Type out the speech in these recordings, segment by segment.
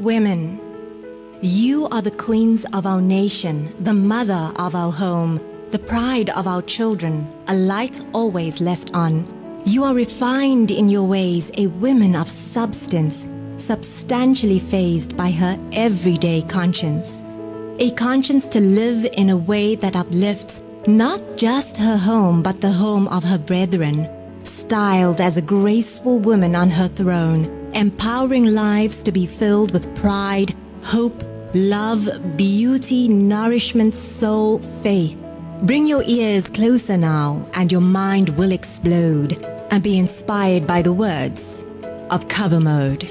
Women, you are the queens of our nation, the mother of our home, the pride of our children, a light always left on. You are refined in your ways, a woman of substance, substantially phased by her everyday conscience. A conscience to live in a way that uplifts not just her home, but the home of her brethren, styled as a graceful woman on her throne, empowering lives to be filled with pride, hope, love, beauty, nourishment, soul, faith. Bring your ears closer now, and your mind will explode and be inspired by the words of cover mode.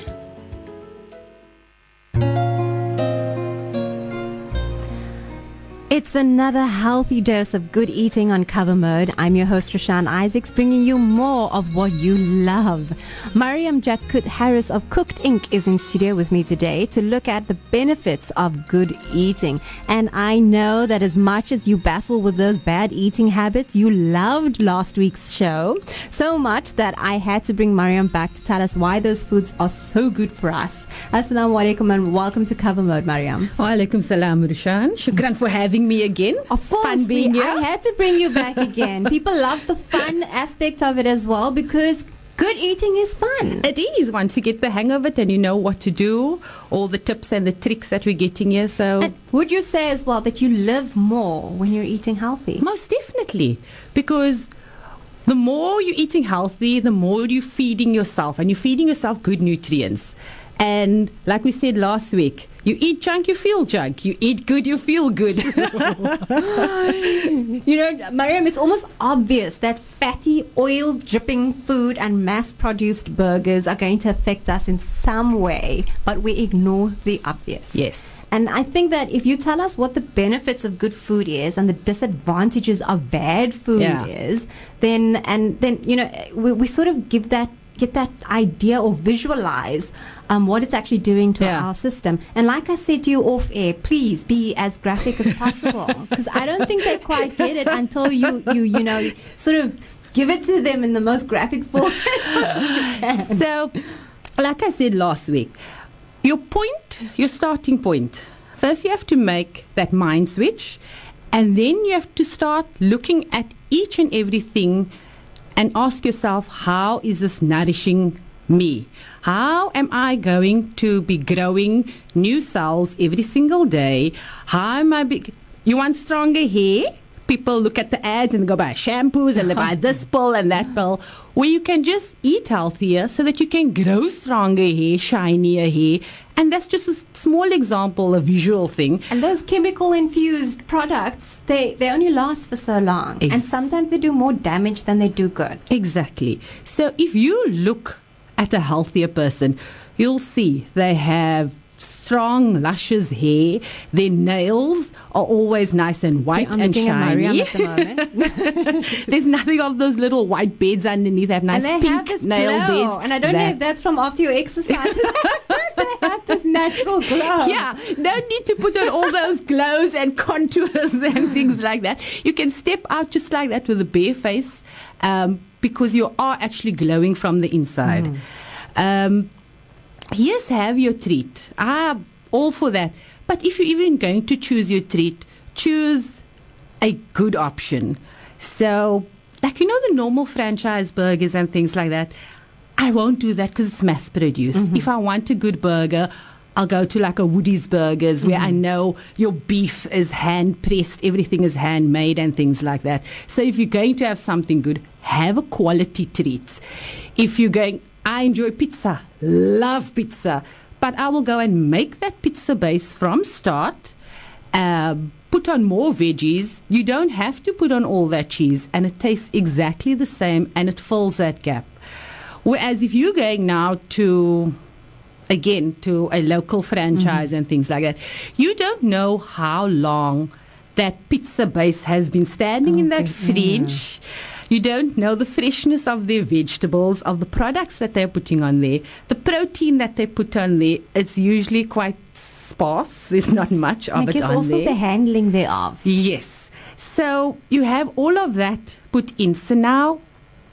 It's another healthy dose of good eating on cover mode. I'm your host, Rashan Isaacs, bringing you more of what you love. Mariam Jakoet Harris of Cooked Inc. is in studio with me today to look at the benefits of good eating. And I know that as much as you battle with those bad eating habits, you loved last week's show so much that I had to bring Mariam back to tell us why those foods are so good for us. Assalamu alaikum and welcome to Cover Mode, Mariam. Wa alaikum salam, Rushan. Shukran for having me again. Of course, Fun being we, here. I had to bring you back again. People love the fun aspect of it as well because good eating is fun. It is once you get the hang of it and you know what to do, all the tips and the tricks that we're getting here. So, And would you say as well that you live more when you're eating healthy? most definitely, because the more you're eating healthy, the more you're feeding yourself, and you're feeding yourself good nutrients. And like we said last week, you eat junk, you feel junk. You eat good, you feel good. You know, Mariam, it's almost obvious that fatty, oil dripping food and mass produced burgers are going to affect us in some way, but we ignore the obvious. yes. And I think that if you tell us what the benefits of good food is and the disadvantages of bad food Yeah. is, then and then you know we, we sort of give that get that idea or visualize um, what it's actually doing to Yeah. our system. And like I said to you off air, please be as graphic as possible because I don't think they quite get it until you you you know sort of give it to them in the most graphic form. So, like I said last week, your point, your starting point, first you have to make that mind switch, and then you have to start looking at each and everything and ask yourself, how is this nourishing me? How am I going to be growing new cells every single day? How am I? Be- you want stronger hair? People look at the ads and go buy shampoos and they buy this pill and that pill, where you can just eat healthier so that you can grow stronger hair, shinier hair. And that's just a small example, a visual thing. And those chemical infused products, they, they only last for so long. Ex- and sometimes they do more damage than they do good. Exactly. So if you look at a healthier person, you'll see they have strong, luscious hair. Their nails are always nice and white I'm and looking at Mariam shiny. at the moment. There's nothing of those little white beds underneath. They have nice and they pink have this nail glow. beds. And I don't know if that's from after your exercise. they have this natural glow. Yeah, no need to put on all those glows and contours and things like that. You can step out just like that with a bare face um, because you are actually glowing from the inside. Um, yes, have your treat. I'm all for that. But if you're even going to choose your treat, choose a good option. So, like, you know, the normal franchise burgers and things like that. I won't do that because it's mass produced. Mm-hmm. If I want a good burger, I'll go to like a Woody's Burgers where I mm-hmm. know your beef is hand pressed, everything is handmade, and things like that. So if you're going to have something good, have a quality treat. If you're going, I enjoy pizza, love pizza, but I will go and make that pizza base from start. Um, put on more veggies. You don't have to put on all that cheese, and it tastes exactly the same and it fills that gap. Whereas if you're going now to, again, to a local franchise and things like that, you don't know how long that pizza base has been standing in that fridge. You don't know the freshness of their vegetables, of the products that they're putting on there, the protein that they put on there. It's usually quite sparse. There's not much of I it guess on also there. the handling thereof. Yes. So you have all of that put in. So now,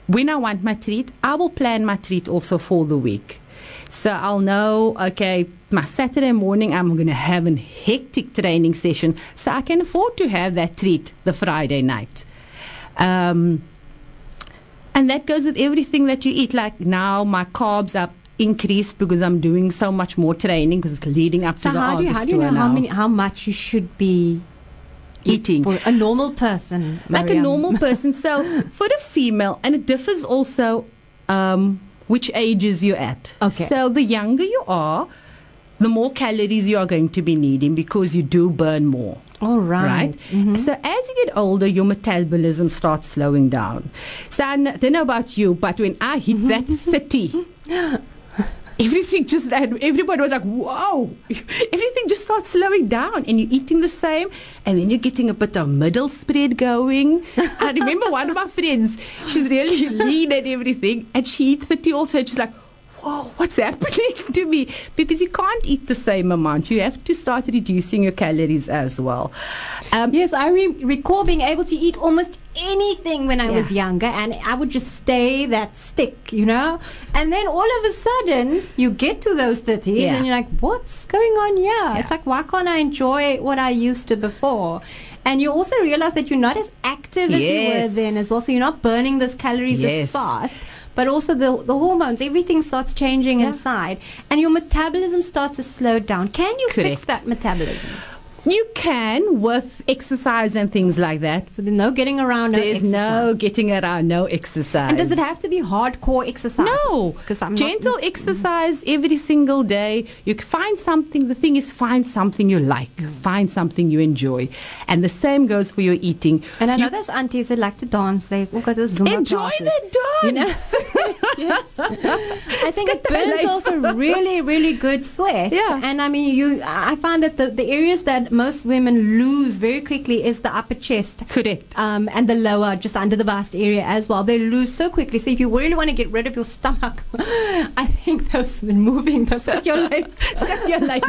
when I want my treat, I will plan my treat also for the week. So I'll know, okay, my Saturday morning, I'm going to have a hectic training session, so I can afford to have that treat the Friday night. Um, and that goes with everything that you eat. Like now, my carbs are increased because I'm doing so much more training because it's leading up So to the how do you how do you know how many how much you should be Eating. for a normal person? like a normal person. So for the female, and it differs also um, which ages you're at. Okay. So the younger you are, the more calories you are going to be needing because you do burn more. All right. Mm-hmm. So as you get older, your metabolism starts slowing down. So I don't know about you, but when I hit that 30, everything just, everybody was like, whoa, everything just starts slowing down and you're eating the same and then you're getting a bit of middle spread going. I remember one of my friends, she's really lean and everything and she hit 30 also and she's like, whoa, what's happening to me? Because you can't eat the same amount. You have to start reducing your calories as well. Um, Yes, I re- recall being able to eat almost anything when I was younger, and I would just stay that stick, you know. And then all of a sudden, you get to those thirties, Yeah. and you're like, "What's going on here?" Yeah. It's like, why can't I enjoy what I used to before? And you also realize that you're not as active as you were then, as well. So you're not burning those calories as fast. But also the the hormones, everything starts changing Yeah. inside, and your metabolism starts to slow down. Can you fix that metabolism? You can with exercise and things like that. So there's no getting around. No There's no getting around, no exercise. And does it have to be hardcore exercise? No, because I'm gentle Not, exercise every single day. You find something. The thing is, find something you like. Mm. Find something you enjoy, and the same goes for your eating. and I know You those aunties that like to dance. They all go to the Zumba enjoy classes. the dance. You know, I think it burns off a really, really good sweat. Yeah. and I mean, you. I find that the, the areas that most women lose very quickly is the upper chest. Correct. Um, and the lower, just under the vast area as well. They lose so quickly. So if you really want to get rid of your stomach, I think those moving, those your life. Set your life.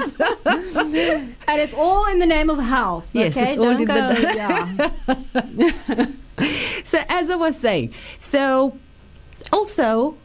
And it's all in the name of health. Yes, okay? it's all Don't in the- yeah. so as I was saying, so also,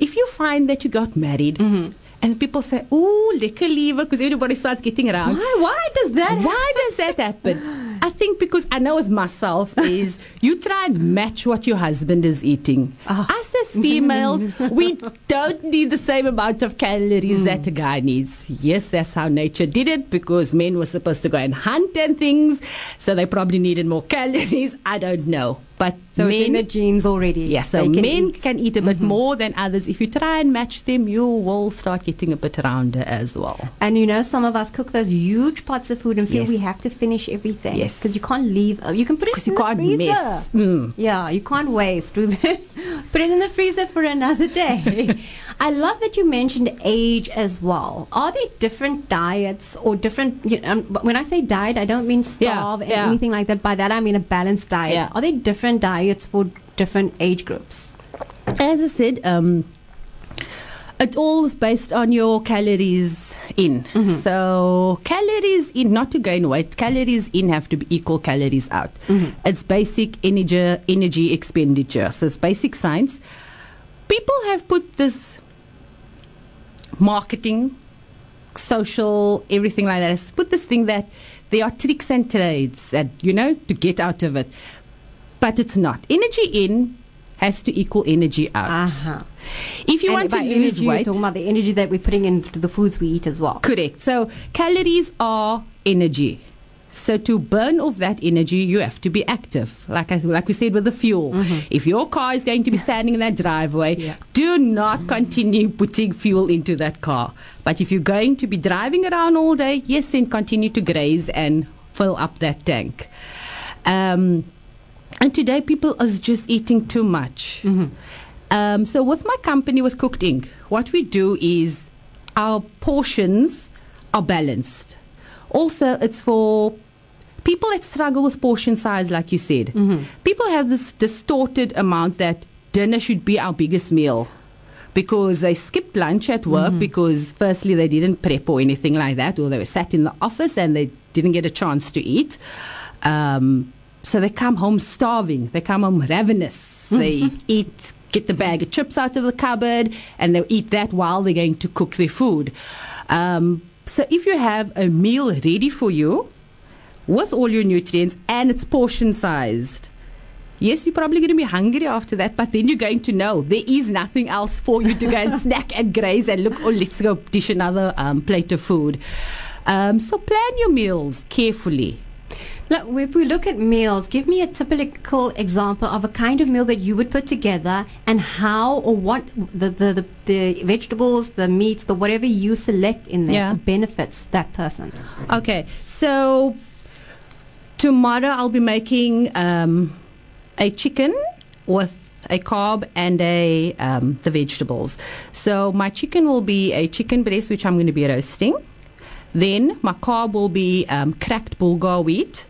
if you find that you got married. Mm-hmm. And people say, "Oh, lekker lever," because everybody starts getting around. Why? Why does that? Why does that happen? I think because I know with myself is you try and match what your husband is eating. Ah. Us as females, we don't need the same amount of calories that a guy needs. Yes, that's how nature did it because men were supposed to go and hunt and things, so they probably needed more calories. I don't know, but So it's in men. the genes already. Yeah, so can men eat. can eat a bit more than others. If you try and match them, you will start getting a bit rounder as well. And you know, some of us cook those huge pots of food and feel Yes. we have to finish everything. Yes. Because you can't leave. uh, You can put it in you the can't freezer. miss. Mm. Yeah, you can't waste. put it in the freezer for another day. I love that you mentioned age as well. Are there different diets or different? You know, um, when I say diet, I don't mean Yeah, starve and anything like that. By that, I mean a balanced diet. Yeah. Are there different diets for different age groups? As I said, um, it all is based on your calories in. So calories in, not to gain weight, calories in have to be equal calories out. It's basic energy energy expenditure. So it's basic science. People have put this marketing, social, everything like that. Has put this thing that there are tricks and trades that you know to get out of it, but it's not. Energy in has to equal energy out. Uh-huh. If you And want to lose energy, you're weight, talking about the energy that we're putting into the foods we eat as well. correct. So calories are energy. So to burn off that energy, you have to be active. Like I, like we said with the fuel, if your car is going to be standing in that driveway, Yeah. do not continue putting fuel into that car. But if you're going to be driving around all day, yes, then continue to graze and fill up that tank. Um, and today, people are just eating too much. Um, so, with my company, with Cooked Inc., what we do is our portions are balanced. Also, it's for people that struggle with portion size, like you said. People have this distorted amount that dinner should be our biggest meal because they skipped lunch at work because, firstly, they didn't prep or anything like that, or they were sat in the office and they didn't get a chance to eat. Um, so they come home starving. They come home ravenous. They eat, get the bag of chips out of the cupboard, and they'll eat that while they're going to cook their food. Um, So if you have a meal ready for you with all your nutrients and it's portion sized, yes, you're probably going to be hungry after that, but then you're going to know there is nothing else for you to go and snack and graze and look, oh, let's go dish another um, plate of food. Um, so plan your meals carefully. Now, if we look at meals, give me a typical example of a kind of meal that you would put together and how or what the, the, the, the vegetables, the meats, the whatever you select in there Yeah. benefits that person. Okay, so tomorrow I'll be making um, a chicken with a carb and a um, the vegetables. So my chicken will be a chicken breast, which I'm going to be roasting. Then my carb will be um, cracked bulgur wheat,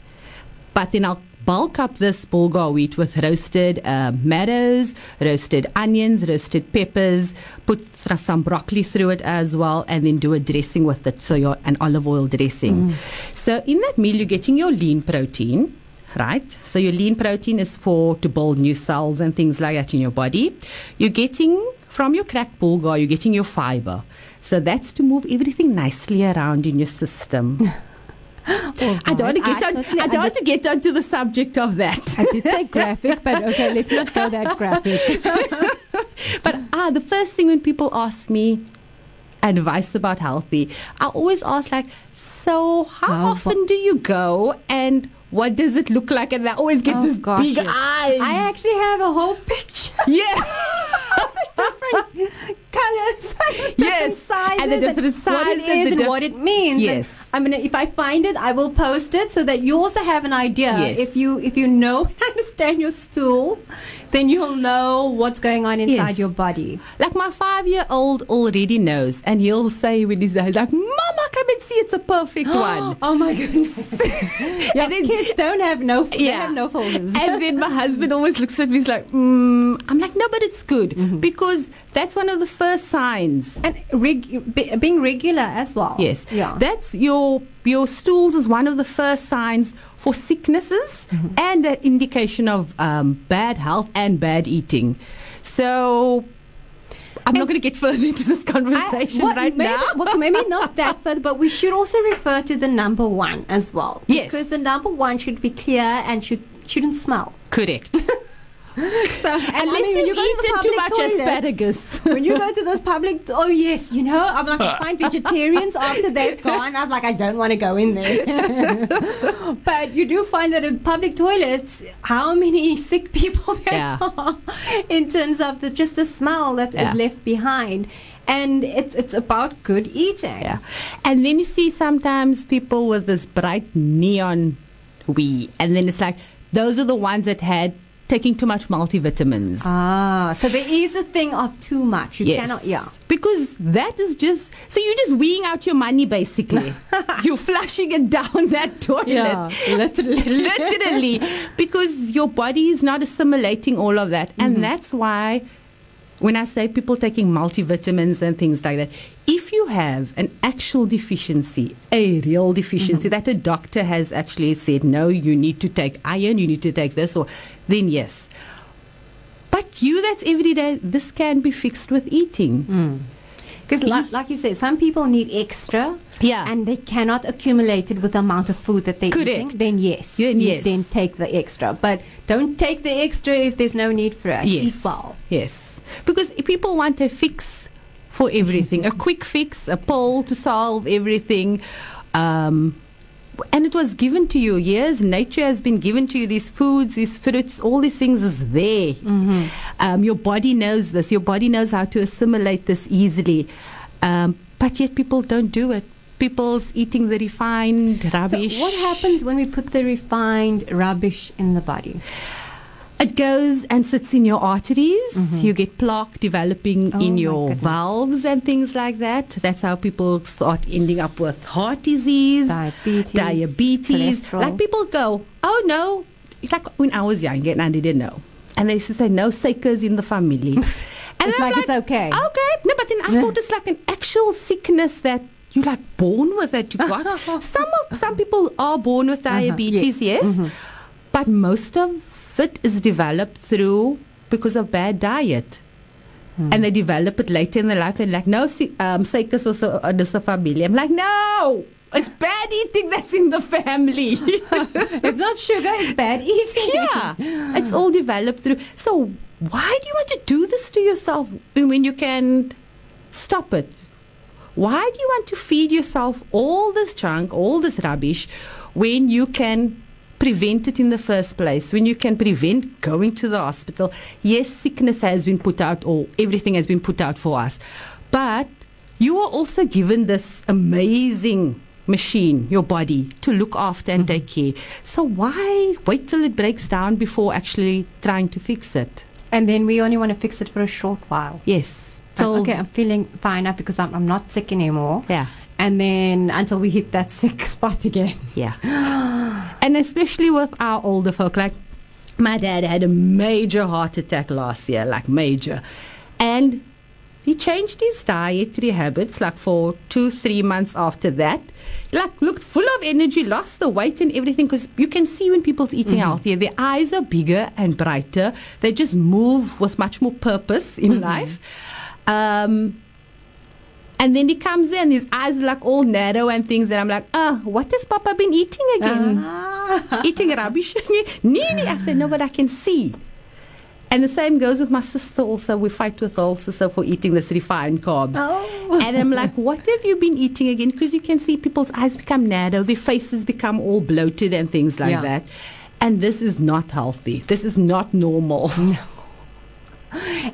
but then I'll bulk up this bulgur wheat with roasted uh, marrows, roasted onions, roasted peppers, put some broccoli through it as well, and then do a dressing with it. So your an olive oil dressing. So in that meal, you're getting your lean protein. Right, so your lean protein is for to build new cells and things like that in your body. You're getting from your cracked bulgur, you're getting your fiber. So that's to move everything nicely around in your system. I don't want to I get on. totally I don't want to get onto the subject of that. I did say graphic, but okay, let's not go that graphic. but ah, the first thing when people ask me advice about healthy, I always ask like, so how, How often do you go and what does it look like? And I always get Oh, this gosh, big yes. eyes. I actually have a whole picture. yeah. different colors, different Yes, sizes, and the different what it sizes and is and diff- what it means. Yes. I mean, if I find it, I will post it so that you also have an idea. Yes. If you if you know and understand your stool, then you'll know what's going on inside Yes. your body. Like my five year old already knows, and he'll say when he's there, he's like, Mama, come and see, it's a perfect one. Oh my goodness! yeah, then- kids don't have no Yeah. have no folders. and then my husband always looks at me, he's like, mm. I'm like, no, but it's good Mm-hmm. because that's one of the first signs. And reg- be- being regular as well. Yes. Yeah. That's your your stools is one of the first signs for sicknesses Mm-hmm. and an indication of um, bad health and bad eating. So I'm not going to get further into this conversation I- what- right maybe, now. well, maybe not that further, but we should also refer to the number one as well. Yes. Because the number one should be clear and should shouldn't smell. Correct. So, and Unless you go to the too public much toilets- asparagus. when you go to those public, oh yes, you know, I'm like I find vegetarians after they've gone. I'm like I don't want to go in there. but you do find that in public toilets, how many sick people there Yeah. are in terms of the just the smell that is Yeah. left behind, and it's it's about good eating. Yeah. And then you see sometimes people with this bright neon wee, and then it's like those are the ones that had taking too much multivitamins. Ah, so there is a thing of too much. You Yes. cannot, yeah. Because that is just so you're just weeing out your money basically. you're flushing it down that toilet. Yeah, literally. Literally. Because your body is not assimilating all of that. Mm-hmm. And that's why when I say people taking multivitamins and things like that, if you have an actual deficiency, a real deficiency Mm-hmm. that a doctor has actually said, no, you need to take iron, you need to take this, or then yes. But you that's every day, this can be fixed with eating. Mm. Because, like, like you said, some people need extra. Yeah. And they cannot accumulate it with the amount of food that they're Correct. eating. Then yes, Then you yes. then take the extra. But don't take the extra if there's no need for it. Yes. Eat well. Yes. Because people want a fix for everything, a quick fix, a pill to solve everything. Um, and it was given to you. Yes, nature has been given to you. These foods, these fruits, all these things is there. Um, your body knows this. Your body knows how to assimilate this easily. Um, but yet people don't do it. People's eating the refined rubbish. So what happens when we put the refined rubbish in the body? It goes and sits in your arteries. You get plaque developing Oh in your valves and things like that. That's how people start ending up with heart disease, Diabetes, diabetes. cholesterol. Like people go, oh no. It's like when I was young and I didn't know. And they used to say, no sakers in the family. and It's I'm like it's okay. Okay. No, but then I thought it's like an actual sickness that you're like born with it. You got some of some people are born with diabetes, yes, Mm-hmm. but most of it is developed through because of bad diet. and they develop it later in their life. They're like, no, um, cycus or so, uh, family. I'm like, no, it's bad eating that's in the family. it's not sugar, it's bad eating. yeah, it's all developed through. So why do you want to do this to yourself when you can stop it? Why do you want to feed yourself all this junk, all this rubbish, when you can prevent it in the first place, when you can prevent going to the hospital. Yes, sickness has been put out, or everything has been put out for us. But you are also given this amazing machine, your body, to look after and take mm-hmm. care. So why wait till it breaks down before actually trying to fix it? And then we only want to fix it for a short while. Yes. So, okay, I'm feeling fine now because I'm, I'm not sick anymore. Yeah. And then until we hit that sick spot again. Yeah. and especially with our older folk, like my dad had a major heart attack last year, like major. And he changed his dietary habits like for two, three months after that. Like looked full of energy, lost the weight and everything because you can see when people's eating mm-hmm. healthier, their eyes are bigger and brighter. They just move with much more purpose in mm-hmm. life. Um, and then he comes in, his eyes like all narrow and things, and I'm like, ah, oh, what has Papa been eating again? Ah. eating rubbish? Nini. I said, no, but I can see. And the same goes with my sister also. We fight with her also so for eating this refined carbs. Oh. And I'm like, what have you been eating again? Because you can see people's eyes become narrow, their faces become all bloated and things like yeah. that. And this is not healthy. This is not normal. No.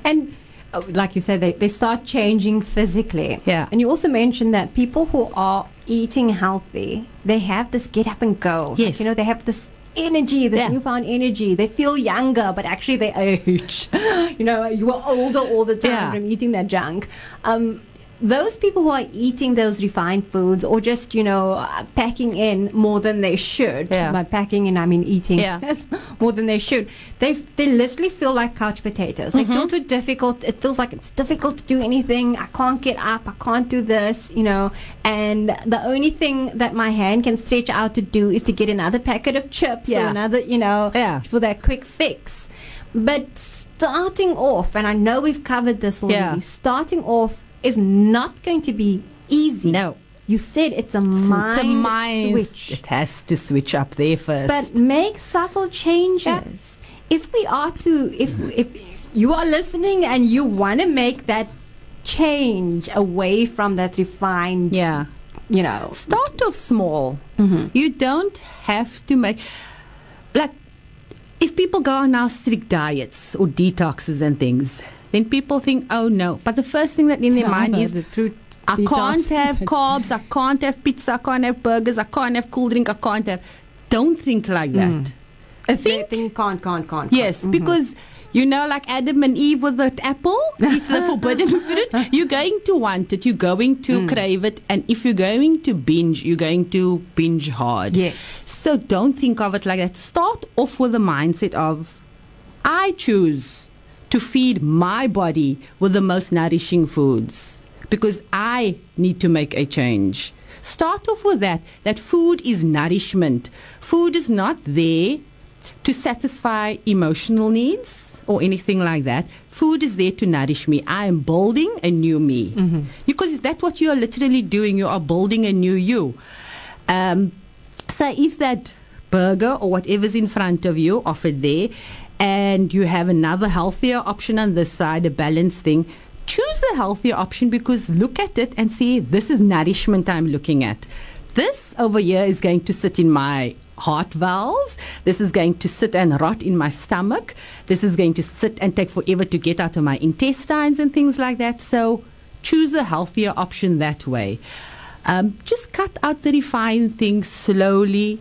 And like you said, they, they start changing physically. Yeah. And you also mentioned that people who are eating healthy, they have this get up and go. Yes. Like, you know, they have this energy, this yeah. newfound energy. They feel younger, but actually they age. you know, you are older all the time yeah. from eating that junk. Um, those people who are eating those refined foods or just, you know, packing in more than they should, yeah. by packing in, I mean eating yeah. more than they should, they they literally feel like couch potatoes. They mm-hmm. feel too difficult. It feels like it's difficult to do anything. I can't get up. I can't do this, you know. And the only thing that my hand can stretch out to do is to get another packet of chips yeah. or another, you know, yeah. for that quick fix. But starting off, and I know we've covered this already, starting off is not going to be easy. No. You said it's a mind, it's a mind switch. It has to switch up there first. But make subtle changes. Yeah. If we are to, if if you are listening and you want to make that change away from that refined, yeah, you know, start off small. Mm-hmm. You don't have to make like if people go on now strict diets or detoxes and things then people think, oh no. But the first thing that in their mind is the fruit. I can't have carbs, I can't have pizza, I can't have burgers, I can't have cool drink, I can't have. Don't think like that. Mm. I think, think can't, can't, can't. Yes, mm-hmm. because you know, like Adam and Eve with that apple, it's the forbidden fruit. You're going to want it. You're going to mm. crave it. And if you're going to binge, you're going to binge hard. Yes. So don't think of it like that. Start off with the mindset of, I choose to feed my body with the most nourishing foods because I need to make a change. Start off with that, that food is nourishment. Food is not there to satisfy emotional needs or anything like that. Food is there to nourish me. I am building a new me. Mm-hmm. Because that's what you are literally doing. You are building a new you. Um, so if that burger or whatever's in front of you offered there and you have another healthier option on this side, a balanced thing, choose a healthier option because look at it and see this is nourishment I'm looking at. This over here is going to sit in my heart valves. This is going to sit and rot in my stomach. This is going to sit and take forever to get out of my intestines and things like that. So choose a healthier option that way. Um, just cut out the refined things slowly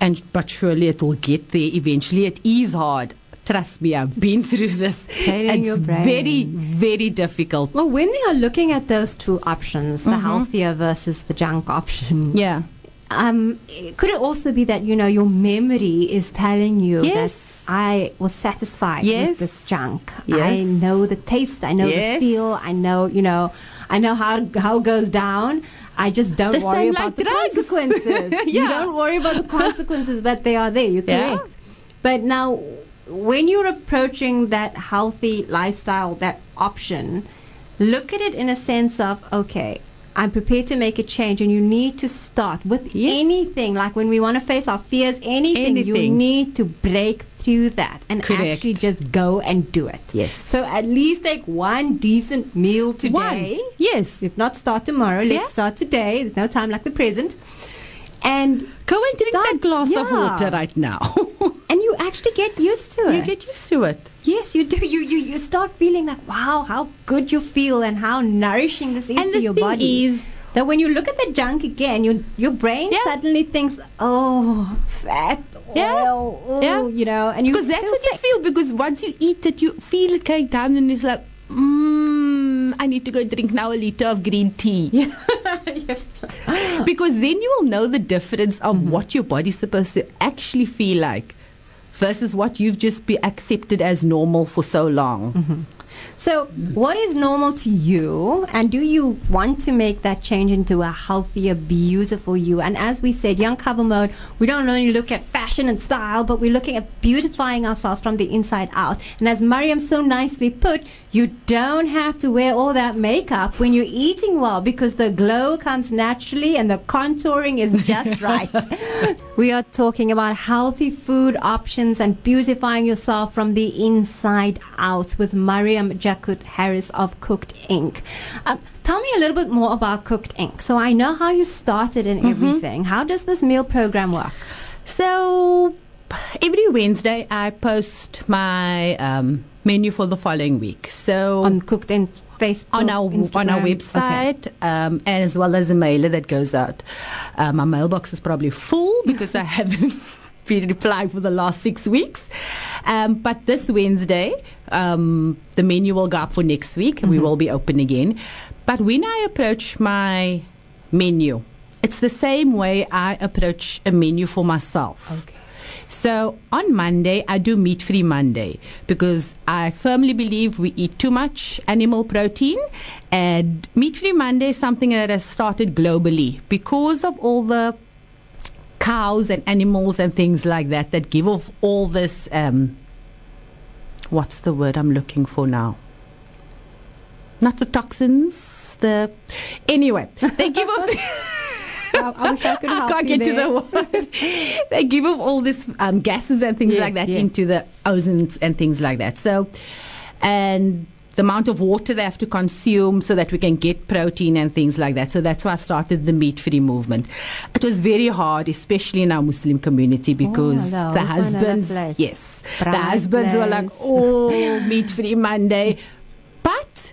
and but surely it will get there eventually. It is hard. Trust me, I've been through this. Training it's very, very difficult. Well, when they are looking at those two options, the mm-hmm. healthier versus the junk option, yeah. Um, could it also be that you know your memory is telling you yes. that I was satisfied yes. with this junk? Yes. I know the taste. I know yes. the feel. I know you know. I know how how it goes down. I just don't the worry about like the drugs. consequences. yeah. You don't worry about the consequences, but they are there. You're correct. Yeah. But now, when you're approaching that healthy lifestyle, that option, look at it in a sense of, okay, I'm prepared to make a change, and you need to start with Yes. anything. Like when we want to face our fears, anything, you need to break through that and Correct. actually just go and do it. Yes. So at least take one decent meal today. One. Yes. Let's not start tomorrow. Let's Yeah. start today. There's no time like the present. And Go and drink Start- that glass of water right now. and you actually get used to it. you get used to it. yes, you do. You you you start feeling like wow, how good you feel and how nourishing this is And for the your thing body. is- that when you look at the junk again, your your brain Yeah. suddenly thinks, oh, fat, Yeah. oil, oh, Yeah. you know, and you Because that's what you feel. Because once you eat it, you feel it going down, and it's like, mm, I need to go drink now a liter of green tea. yes. because then you will know the difference of Mm-hmm. what your body's supposed to actually feel like versus what you've just be accepted as normal for so long. Mm-hmm. So, what is normal to you, and do you want to make that change into a healthier, beautiful you? And as we said, Young Cover Mode, we don't only look at fashion and style, but we're looking at beautifying ourselves from the inside out. And as Mariam so nicely put, you don't have to wear all that makeup when you're eating well because the glow comes naturally and the contouring is just right. we are talking about healthy food options and beautifying yourself from the inside out with Mariam Jakoet Harris of Cooked Inc. Um, tell me a little bit more about Cooked Inc. So I know how you started and everything. How does this meal program work? So every Wednesday, I post my um, menu for the following week. So On Cooked Inc. Facebook, on our on our Instagram? website, um, and as well as a mailer that goes out. Uh, my mailbox is probably full because I haven't been replying for the last six weeks. Um, but this Wednesday, um, the menu will go up for next week. And we will be open again. But when I approach my menu, it's the same way I approach a menu for myself. Okay. So on Monday, I do meat free Monday because I firmly believe we eat too much animal protein. And meat free Monday is something that has started globally because of all the cows and animals and things like that that give off all this. Um, what's the word I'm looking for now? Not the toxins. The anyway, they give off. I, wish I could help I can't get to the word. they give off all these um, gases and things Yes, like that yes. into the ozons and things like that. So, and the amount of water they have to consume so that we can get protein and things like that. So that's why I started the meat-free movement. It was very hard, especially in our Muslim community, because no, the husbands, place. yes, the husbands were like, oh, meat-free Monday, but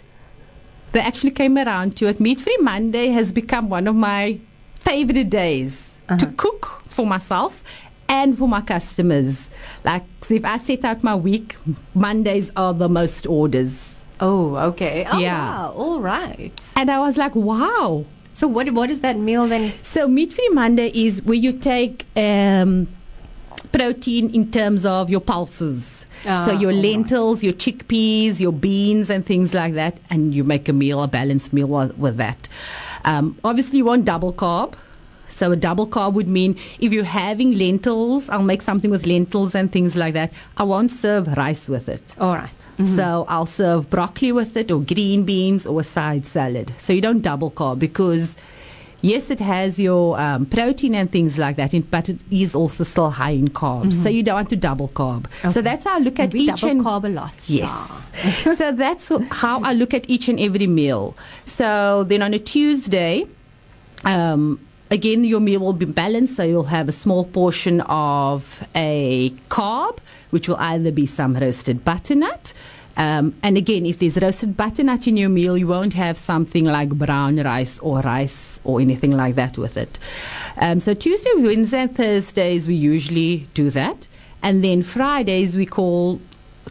they actually came around to it. Meat Free Monday has become one of my favorite days to cook for myself and for my customers. Like, if I set out my week, Mondays are the most orders. Oh, okay. Oh, Yeah. wow. All right. And I was like, wow. So what what is that meal then? So Meat Free Monday is where you take um, protein in terms of your pulses. Ah, so your all right. lentils, your chickpeas, your beans, and things like that, and you make a meal, a balanced meal with, with that. Um, obviously, you want double carb. So a double carb would mean if you're having lentils, I'll make something with lentils and things like that. I won't serve rice with it. All right. So I'll serve broccoli with it or green beans or a side salad. So you don't double carb because yes, it has your um, protein and things like that, in, but it is also still high in carbs. So you don't want to double carb. Okay. So that's how I look at we each double and carb a lot. Yes. So that's how I look at each and every meal. So then on a Tuesday, um, again, your meal will be balanced. So you'll have a small portion of a carb, which will either be some roasted butternut. Um, and again, if there's roasted butternut in your meal, you won't have something like brown rice or rice or anything like that with it. Um, so Tuesday, Wednesday, and Thursdays, we usually do that. And then Fridays, we call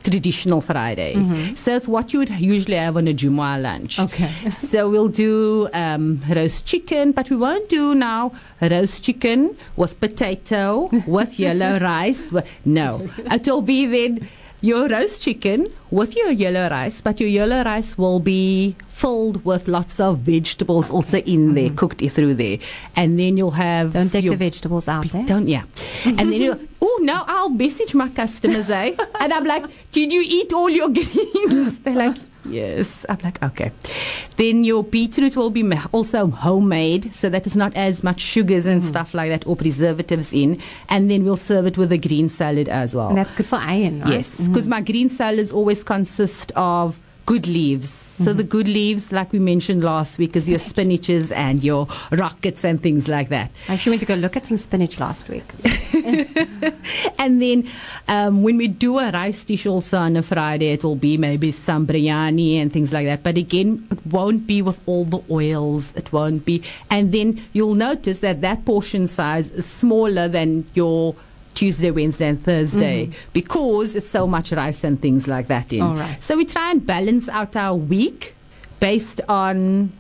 traditional Friday. So it's what you would usually have on a Jumu'ah lunch. Okay. so we'll do um, roast chicken, but we won't do now roast chicken with potato, with yellow rice. No, it will be then your roast chicken with your yellow rice, but your yellow rice will be filled with lots of vegetables also in there, cooked through there. And then you'll have Don't take your the vegetables out. Eh? don't yeah, and then you oh oh, now I'll message my customers, eh? and I'm like, did you eat all your greens? They're like, yes. I'm like, okay. Then your beetroot will be also homemade, so that is not as much sugars and hmm. stuff like that or preservatives in. And then we'll serve it with a green salad as well. And that's good for iron, right? Yes, because mm-hmm. my green salads always consist of good leaves. So the good leaves, like we mentioned last week, is your spinaches and your rockets and things like that. I actually went to go look at some spinach last week. And then um, when we do a rice dish also on a Friday, it will be maybe some biryani and things like that. But again, it won't be with all the oils. It won't be. And then you'll notice that that portion size is smaller than your Tuesday, Wednesday, and Thursday because it's so much rice and things like that in. Right. So we try and balance out our week based on.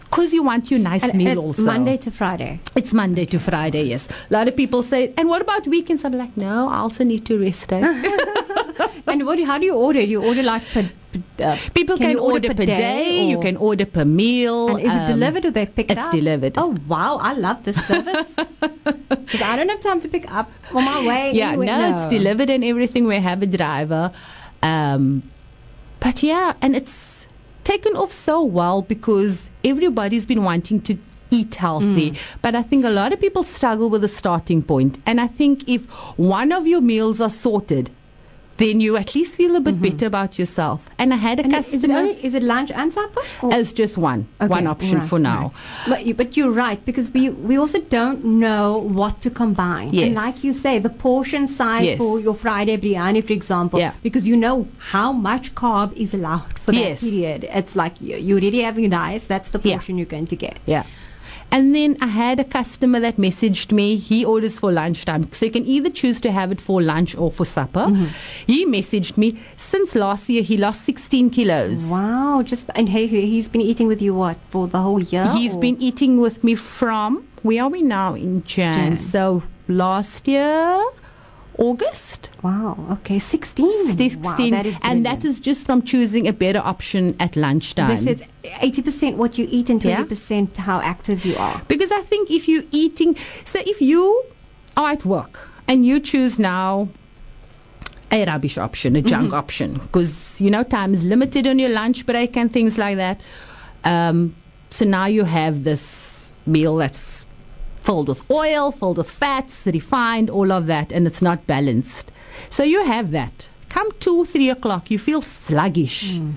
Because you want your nice And meal it's also. Monday to Friday. It's Monday to Friday, yes. A lot of people say, and what about weekends? I'm like, no, I also need to rest. eh?" and what? do- How do you order? Do you order like per- uh, People can, you order, per day, you can order per meal. And is it um, delivered or they pick it it's up? delivered. Oh wow, I love this service. Because I don't have time to pick up on my way. Yeah, anywhere. no, it's delivered and everything. We have a driver. Um, but yeah, and it's taken off so well because everybody's been wanting to eat healthy. But I think a lot of people struggle with the starting point. And I think if one of your meals are sorted, then you at least feel a bit mm-hmm. better about yourself. And I had a And is it customer only is it lunch and supper? Or- as just one, one option right, for now. right. But you, but you're right because we we also don't know what to combine. Yes. And like you say, the portion size Yes. for your Friday biryani, for example, Yeah. because you know how much carb is allowed for Yes. that period. It's like you, you're already having rice. That's the Yeah. portion you're going to get. Yeah. And then I had a customer that messaged me. He orders for lunchtime. So you can either choose to have it for lunch or for supper. Mm-hmm. He messaged me since last year he lost 16 kilos. Wow, just and he he- he's been eating with you what for the whole year? He's or- been eating with me from, where are we now? In Jan. Jan. So last year, August? wow. Okay, sixteen. 16. Wow, that is and that is just from choosing a better option at lunchtime. This is eighty percent what you eat and twenty percent how active you are. Because I think if you're eating, so if you are at work and you choose now a rubbish option, a junk option, because you know time is limited on your lunch break and things like that. Um, so now you have this meal that's filled with oil, filled with fats, refined, all of that, and it's not balanced. So you have that. Come two, three o'clock, you feel sluggish hmm.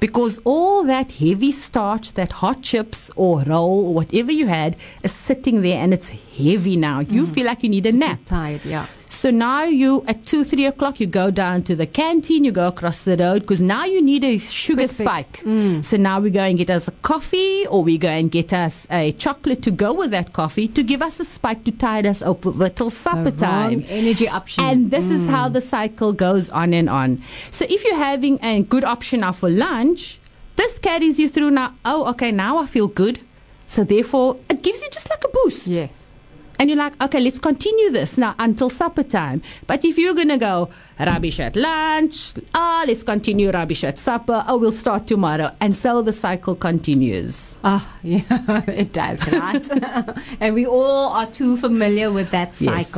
because all that heavy starch, that hot chips or roll or whatever you had, is sitting there and it's heavy now. You hmm. feel like you need a nap. Tired, yeah. So now you, at two, three o'clock, you go down to the canteen, you go across the road because now you need a sugar Quick spike. Mm. So now we go and get us a coffee or we go and get us a chocolate to go with that coffee to give us a spike to tide us up with till supper time. energy option. And this is mm. how the cycle goes on and on. So if you're having a good option now for lunch, this carries you through now. Oh, okay, now I feel good. So therefore, it gives you just like a boost. yes. And you're like, okay, let's continue this now until supper time. But if you're going to go rubbish at lunch, ah, let's continue rubbish at supper, oh, we'll start tomorrow. And so the cycle continues. Ah, yeah, it does, right? and we all are too familiar with that Yes.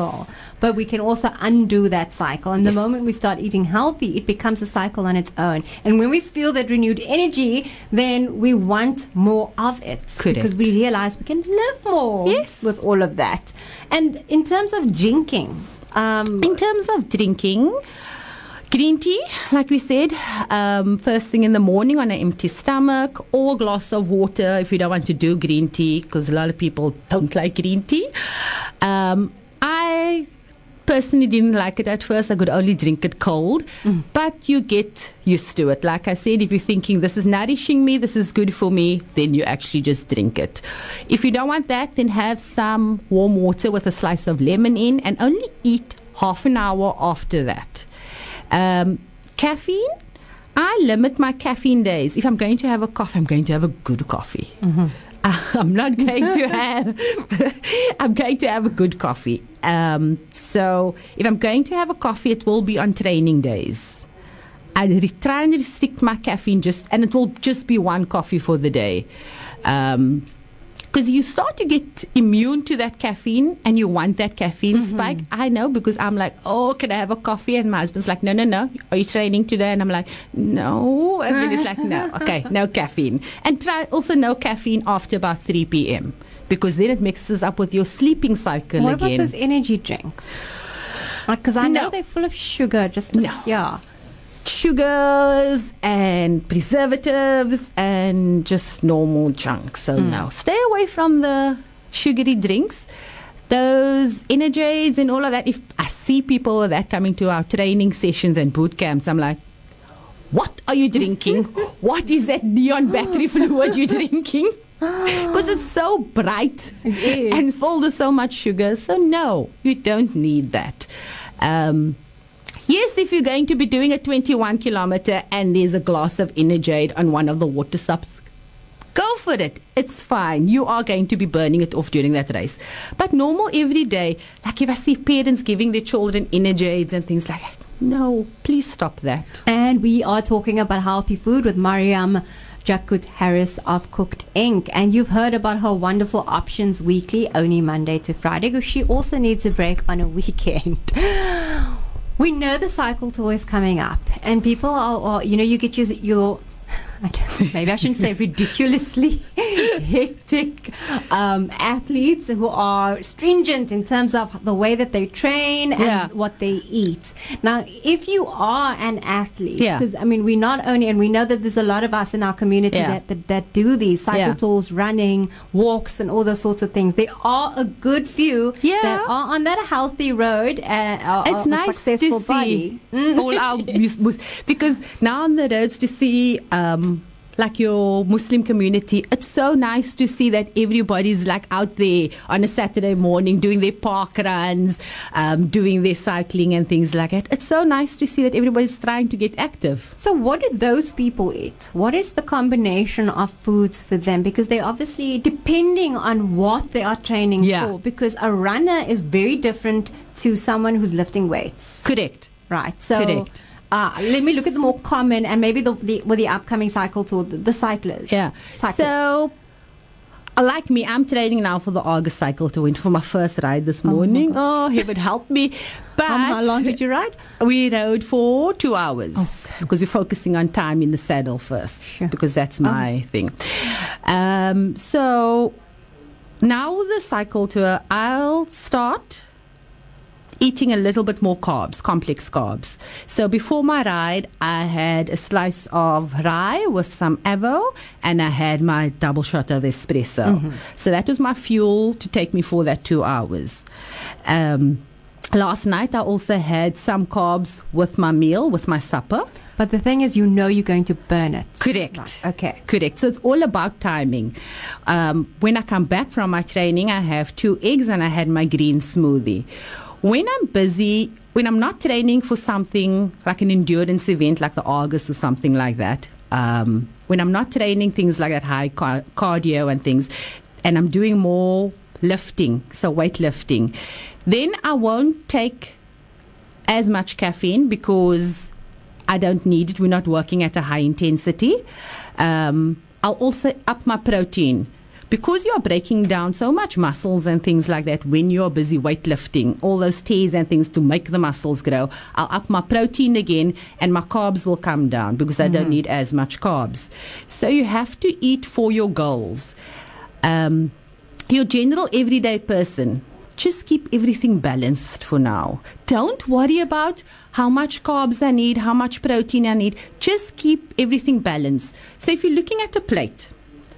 But we can also undo that cycle. And Yes. the moment we start eating healthy, it becomes a cycle on its own. And when we feel that renewed energy, then we want more of it. Correct. Because we realize we can live more Yes. with all of that. And in terms of drinking, um, In terms of drinking, green tea, like we said, um, first thing in the morning on an empty stomach, or a glass of water if you don't want to do green tea, because a lot of people don't like green tea. Um, I personally didn't like it at first. I could only drink it cold, but you get used to it. Like I said, if you're thinking this is nourishing me, this is good for me, then you actually just drink it. If you don't want that, then have some warm water with a slice of lemon in and only eat half an hour after that. Um, caffeine. I limit my caffeine days. If I'm going to have a coffee, I'm going to have a good coffee. I'm not going to have. I'm going to have a good coffee. Um, so if I'm going to have a coffee, it will be on training days. I try and restrict my caffeine just, and it will just be one coffee for the day. Um, because you start to get immune to that caffeine and you want that caffeine Mm-hmm. spike. I know because I'm like, oh, can I have a coffee? And my husband's like, no, no, no. Are you training today? And I'm like, no. And then he's like, no, okay, no caffeine. And try also no caffeine after about 3 p.m. Because then it mixes up with your sleeping cycle What again. about those energy drinks? Because I know No. they're full of sugar. Just to, No. yeah. Sugars and preservatives and just normal junk. So Hmm. now stay away from the sugary drinks. Those energades and all of that. If I see people that coming to our training sessions and boot camps, I'm like, what are you drinking? what is that neon battery fluid you're drinking? Because it's so bright It and filled with so much sugar. So, no, you don't need that. Um, yes, if you're going to be doing a 21 kilometer and there's a glass of Energade on one of the water stops, go for it. It's fine. You are going to be burning it off during that race. But normal every day, like if I see parents giving their children Energades and things like that, no, please stop that. And we are talking about healthy food with Mariam Jakoet Harris of Cooked Inc. And you've heard about her wonderful options weekly, only Monday to Friday, because she also needs a break on a weekend. We know the cycle is coming up, and people are, are you know, you get your, your I don't, maybe I shouldn't say ridiculously hectic um, athletes who are stringent in terms of the way that they train and Yeah. what they eat. Now, if you are an athlete, Yeah. because I mean, we not only, and we know that there's a lot of us in our community Yeah. that, that, that do these cycle Yeah. tours, running, walks, and all those sorts of things. There are a good few Yeah. that are on that healthy road. Uh, it's a nice to successful see body. Mm. all our mus- because now on the roads to see um like your Muslim community, it's so nice to see that everybody's like out there on a Saturday morning doing their park runs, um, doing their cycling and things like that. It's so nice to see that everybody's trying to get active. So, what do those people eat? What is the combination of foods for them? Because they obviously, depending on what they are training Yeah. for, because a runner is very different to someone who's lifting weights. Correct. Right. So, Correct. Uh, let me look at the more common and maybe the, the with the upcoming cycle tour, the, the cyclists. Yeah. Cyclists. So, uh, like me, I'm training now for the Argus cycle to win for my first ride this morning. Oh, heaven help me! But How, long did you ride? We rode for two hours because we're focusing on time in the saddle first because that's my thing. Um, so now the cycle tour, I'll start eating a little bit more carbs, complex carbs. So before my ride, I had a slice of rye with some avo and I had my double shot of espresso. So that was my fuel to take me for that two hours. Um, last night, I also had some carbs with my meal, with my supper. But the thing is, you know you're going to burn it. Correct. Right, okay. Correct. So it's all about timing. Um, when I come back from my training, I have two eggs and I had my green smoothie. When I'm busy, when I'm not training for something like an endurance event like the Argus or something like that, um, when I'm not training things like that high car- cardio and things, and I'm doing more lifting, so weightlifting, then I won't take as much caffeine because I don't need it. We're not working at a high intensity. Um, I'll also up my protein. Because you're breaking down so much muscles and things like that when you're busy weightlifting, all those tears and things to make the muscles grow, I'll up my protein again and my carbs will come down because I don't need as much carbs. So you have to eat for your goals. Um, your general everyday person, just keep everything balanced for now. Don't worry about how much carbs I need, how much protein I need. Just keep everything balanced. So if you're looking at a plate,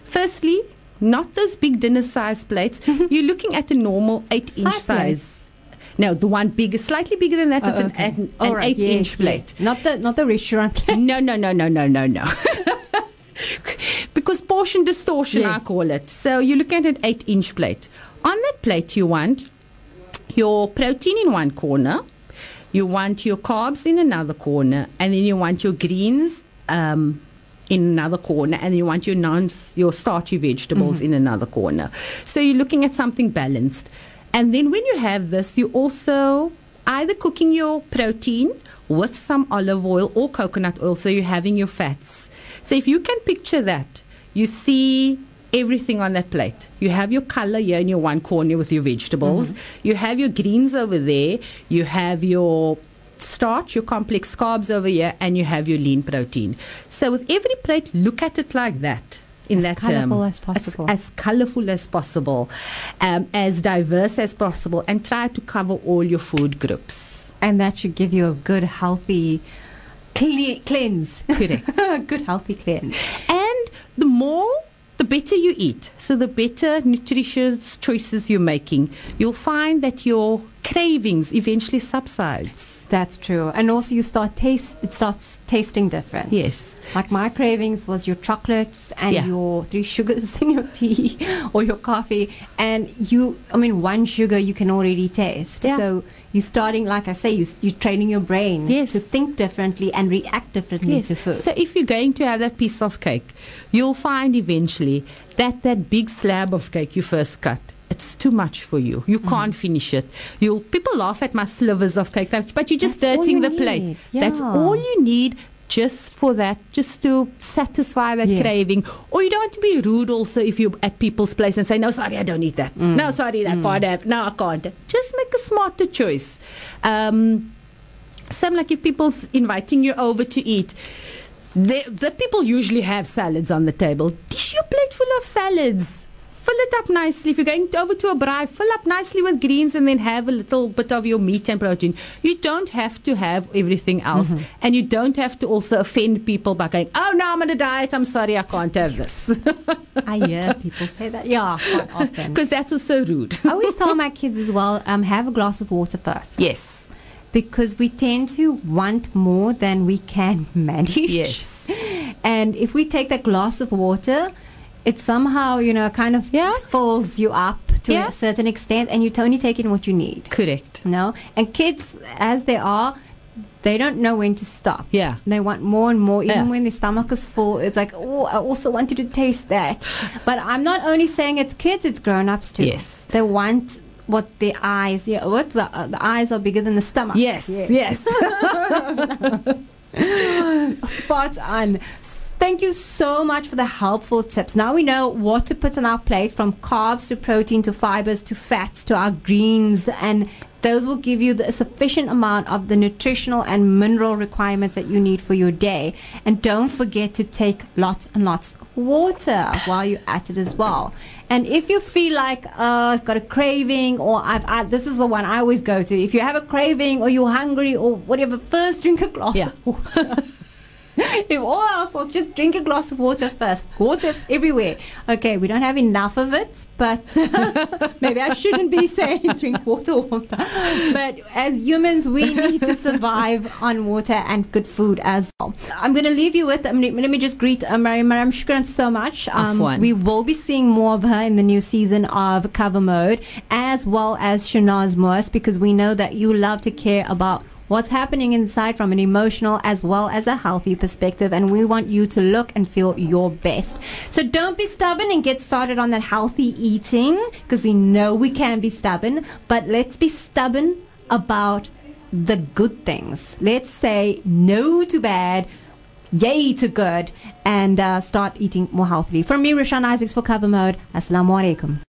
firstly, not those big dinner size plates. you're looking at a normal eight inch Size. No, the one bigger, slightly bigger than that. Oh, it's an, okay. an, All an right, eight yes, inch yes. plate. Not the not the restaurant plate. No, no, no, no, no, no, no. because portion distortion, Yeah. I call it. So you look at an eight inch plate. On that plate, you want your protein in one corner, you want your carbs in another corner, and then you want your greens um, in another corner, and you want your non your starchy vegetables mm-hmm. in another corner. So you're looking at something balanced. And then when you have this, you also either cooking your protein with some olive oil or coconut oil, so you're having your fats. So if you can picture that, you see everything on that plate. You have your color here in your one corner with your vegetables. Mm-hmm. You have your greens over there. You have your starch, your complex carbs over here, and you have your lean protein. So with every plate, look at it like that. In As that colourful term, as possible. as, as colorful as possible, um, as diverse as possible, and try to cover all your food groups. And that should give you a good, healthy cle- cleanse. Correct. good, healthy cleanse. And the more, the better you eat. So the better nutritious choices you're making, you'll find that your cravings eventually subsides. That's true. And also you start taste it starts tasting different. Yes. Like my cravings was your chocolates and Yeah. your three sugars in your tea or your coffee. And you, I mean, one sugar you can already taste. Yeah. So you're starting, like I say, you, you're training your brain Yes. to think differently and react differently to food. So if you're going to have that piece of cake, you'll find eventually that that big slab of cake you first cut. It's too much for you. You can't finish it. You'll people laugh at my slivers of cake, but you're just That's dirtying you the plate. need. That's all you need just for that, just to satisfy that Yes. craving. Or you don't want to be rude also if you're at people's place and say, No, sorry, I don't eat that. Mm. No, sorry, I can't have. No, I can't. Just make a smarter choice. Um, some like if people's inviting you over to eat, the, the people usually have salads on the table. Dish your plate full of salads. Fill it up nicely. If you're going over to a braai, fill up nicely with greens and then have a little bit of your meat and protein. You don't have to have everything else. And you don't have to also offend people by going, oh, no, I'm on a diet. I'm sorry, I can't have this. I hear people say that. Yeah, quite often. Because that's also rude. I always tell my kids as well, um, have a glass of water first. yes. because we tend to want more than we can manage. Yes. And if we take that glass of water, it somehow, you know, kind of Yeah. fills you up to Yeah. a certain extent and you're only taking what you need. Correct. No? And kids, as they are, they don't know when to stop. Yeah. They want more and more, even Yeah. when their stomach is full. It's like, oh, I also wanted to taste that. But I'm not only saying it's kids, it's grown ups too. Yes. They want what the eyes, yeah, what the, uh, the eyes are bigger than the stomach. Yes, Yes. Yes. Spot on. Thank you so much for the helpful tips. Now we know what to put on our plate from carbs to protein to fibers to fats to our greens and those will give you the sufficient amount of the nutritional and mineral requirements that you need for your day. And don't forget to take lots and lots of water while you're at it as well. And if you feel like uh, I've got a craving, or I've, I, this is the one I always go to. If you have a craving, or you're hungry, or whatever, first drink a glass Yeah. of water. if all else was just drink a glass of water first. Water's everywhere. Okay, we don't have enough of it, but maybe I shouldn't be saying drink water, water. But as humans, we need to survive on water and good food as well. I'm going to leave you with, um, let me just greet uh, Mariam. Mariam, shukran so much. Um, we will be seeing more of her in the new season of Cover Mode, as well as Shanaz Moas, because we know that you love to care about what's happening inside from an emotional as well as a healthy perspective and we want you to look and feel your best. So don't be stubborn and get started on that healthy eating because we know we can be stubborn but let's be stubborn about the good things. Let's say no to bad yay to good and uh, start eating more healthily. From me Rashan Isaacs for cover mode. Assalamu alaikum